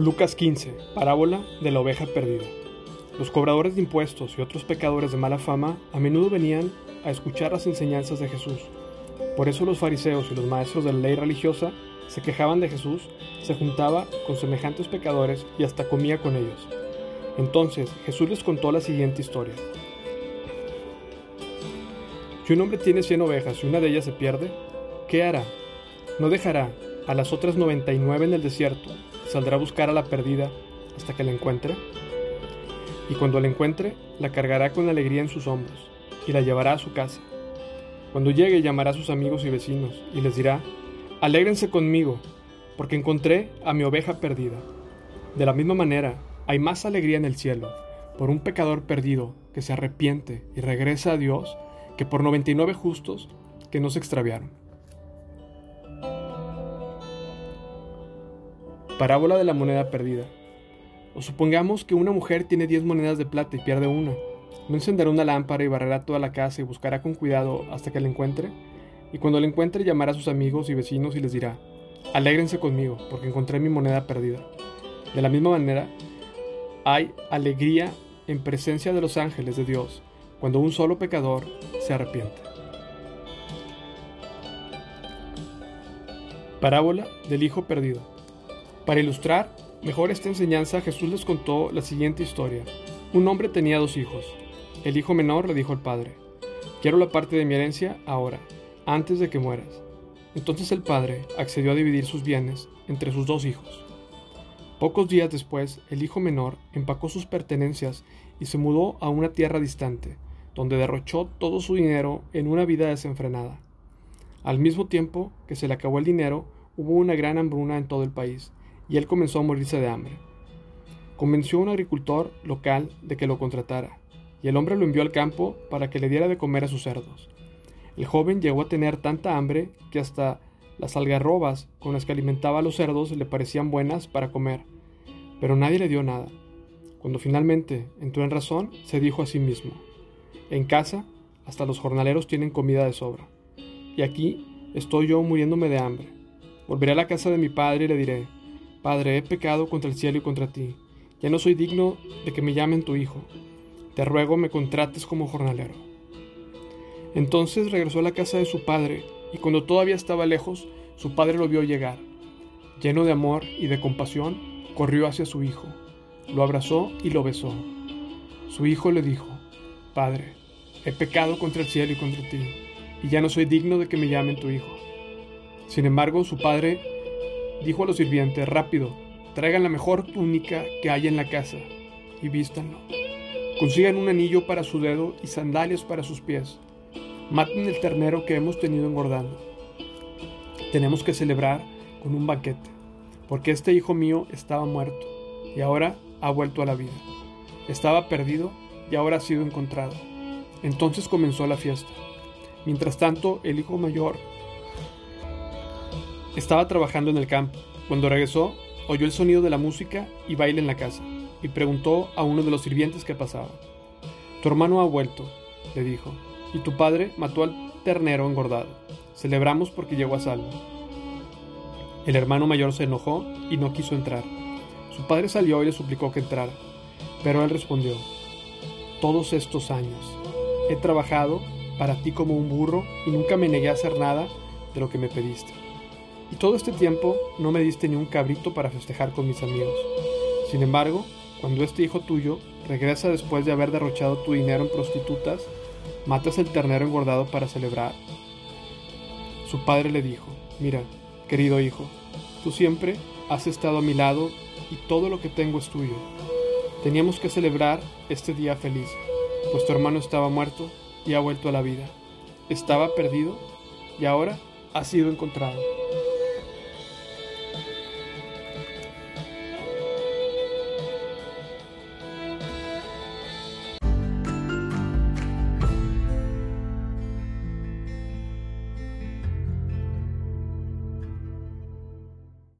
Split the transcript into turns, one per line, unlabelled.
Lucas 15, parábola de la oveja perdida. Los cobradores de impuestos y otros pecadores de mala fama a menudo venían a escuchar las enseñanzas de Jesús. Por eso los fariseos y los maestros de la ley religiosa se quejaban de Jesús, se juntaba con semejantes pecadores y hasta comía con ellos. Entonces Jesús les contó la siguiente historia. Si un hombre tiene cien ovejas y una de ellas se pierde, ¿qué hará? ¿No dejará a las otras 99 en el desierto saldrá a buscar a la perdida hasta que la encuentre. Y cuando la encuentre, la cargará con alegría en sus hombros y la llevará a su casa. Cuando llegue, llamará a sus amigos y vecinos y les dirá, Alégrense conmigo, porque encontré a mi oveja perdida. De la misma manera, hay más alegría en el cielo por un pecador perdido que se arrepiente y regresa a Dios que por 99 justos que no se extraviaron. Parábola de la moneda perdida. O supongamos que una mujer tiene 10 monedas de plata y pierde una. ¿No encenderá una lámpara y barrerá toda la casa y buscará con cuidado hasta que la encuentre? Y cuando la encuentre llamará a sus amigos y vecinos y les dirá, alégrense conmigo, porque encontré mi moneda perdida. De la misma manera, hay alegría en presencia de los ángeles de Dios cuando un solo pecador se arrepiente. Parábola del Hijo Perdido. Para ilustrar mejor esta enseñanza, Jesús les contó la siguiente historia. Un hombre tenía dos hijos. El hijo menor le dijo al padre, quiero la parte de mi herencia ahora, antes de que mueras. Entonces el padre accedió a dividir sus bienes entre sus dos hijos. Pocos días después, el hijo menor empacó sus pertenencias y se mudó a una tierra distante, donde derrochó todo su dinero en una vida desenfrenada. Al mismo tiempo que se le acabó el dinero, hubo una gran hambruna en todo el país, y él comenzó a morirse de hambre. Convenció a un agricultor local de que lo contratara, y el hombre lo envió al campo para que le diera de comer a sus cerdos. El joven llegó a tener tanta hambre que hasta las algarrobas con las que alimentaba a los cerdos le parecían buenas para comer, pero nadie le dio nada. Cuando finalmente entró en razón, se dijo a sí mismo, en casa hasta los jornaleros tienen comida de sobra, y aquí estoy yo muriéndome de hambre. Volveré a la casa de mi padre y le diré, Padre, he pecado contra el cielo y contra ti. Ya no soy digno de que me llamen tu hijo. Te ruego me contrates como jornalero. Entonces regresó a la casa de su padre, y cuando todavía estaba lejos, su padre lo vio llegar. Lleno de amor y de compasión, corrió hacia su hijo, lo abrazó y lo besó. Su hijo le dijo, Padre, he pecado contra el cielo y contra ti, y ya no soy digno de que me llamen tu hijo. Sin embargo, su padre dijo a los sirvientes, rápido, traigan la mejor túnica que haya en la casa y vístanlo. Consigan un anillo para su dedo y sandalias para sus pies. Maten el ternero que hemos tenido engordando. Tenemos que celebrar con un banquete, porque este hijo mío estaba muerto y ahora ha vuelto a la vida. Estaba perdido y ahora ha sido encontrado. Entonces comenzó la fiesta. Mientras tanto, el hijo mayor estaba trabajando en el campo. Cuando regresó, oyó el sonido de la música y baile en la casa, y preguntó a uno de los sirvientes qué pasaba. Tu hermano ha vuelto, le dijo, y tu padre mató al ternero engordado. Celebramos porque llegó a salvo. El hermano mayor se enojó y no quiso entrar. Su padre salió y le suplicó que entrara, pero él respondió, Todos estos años he trabajado para ti como un burro y nunca me negué a hacer nada de lo que me pediste. Y todo este tiempo no me diste ni un cabrito para festejar con mis amigos. Sin embargo, cuando este hijo tuyo regresa después de haber derrochado tu dinero en prostitutas, matas el ternero engordado para celebrar. Su padre le dijo, mira, querido hijo, tú siempre has estado a mi lado y todo lo que tengo es tuyo. Teníamos que celebrar este día feliz, pues tu hermano estaba muerto y ha vuelto a la vida. Estaba perdido y ahora ha sido encontrado.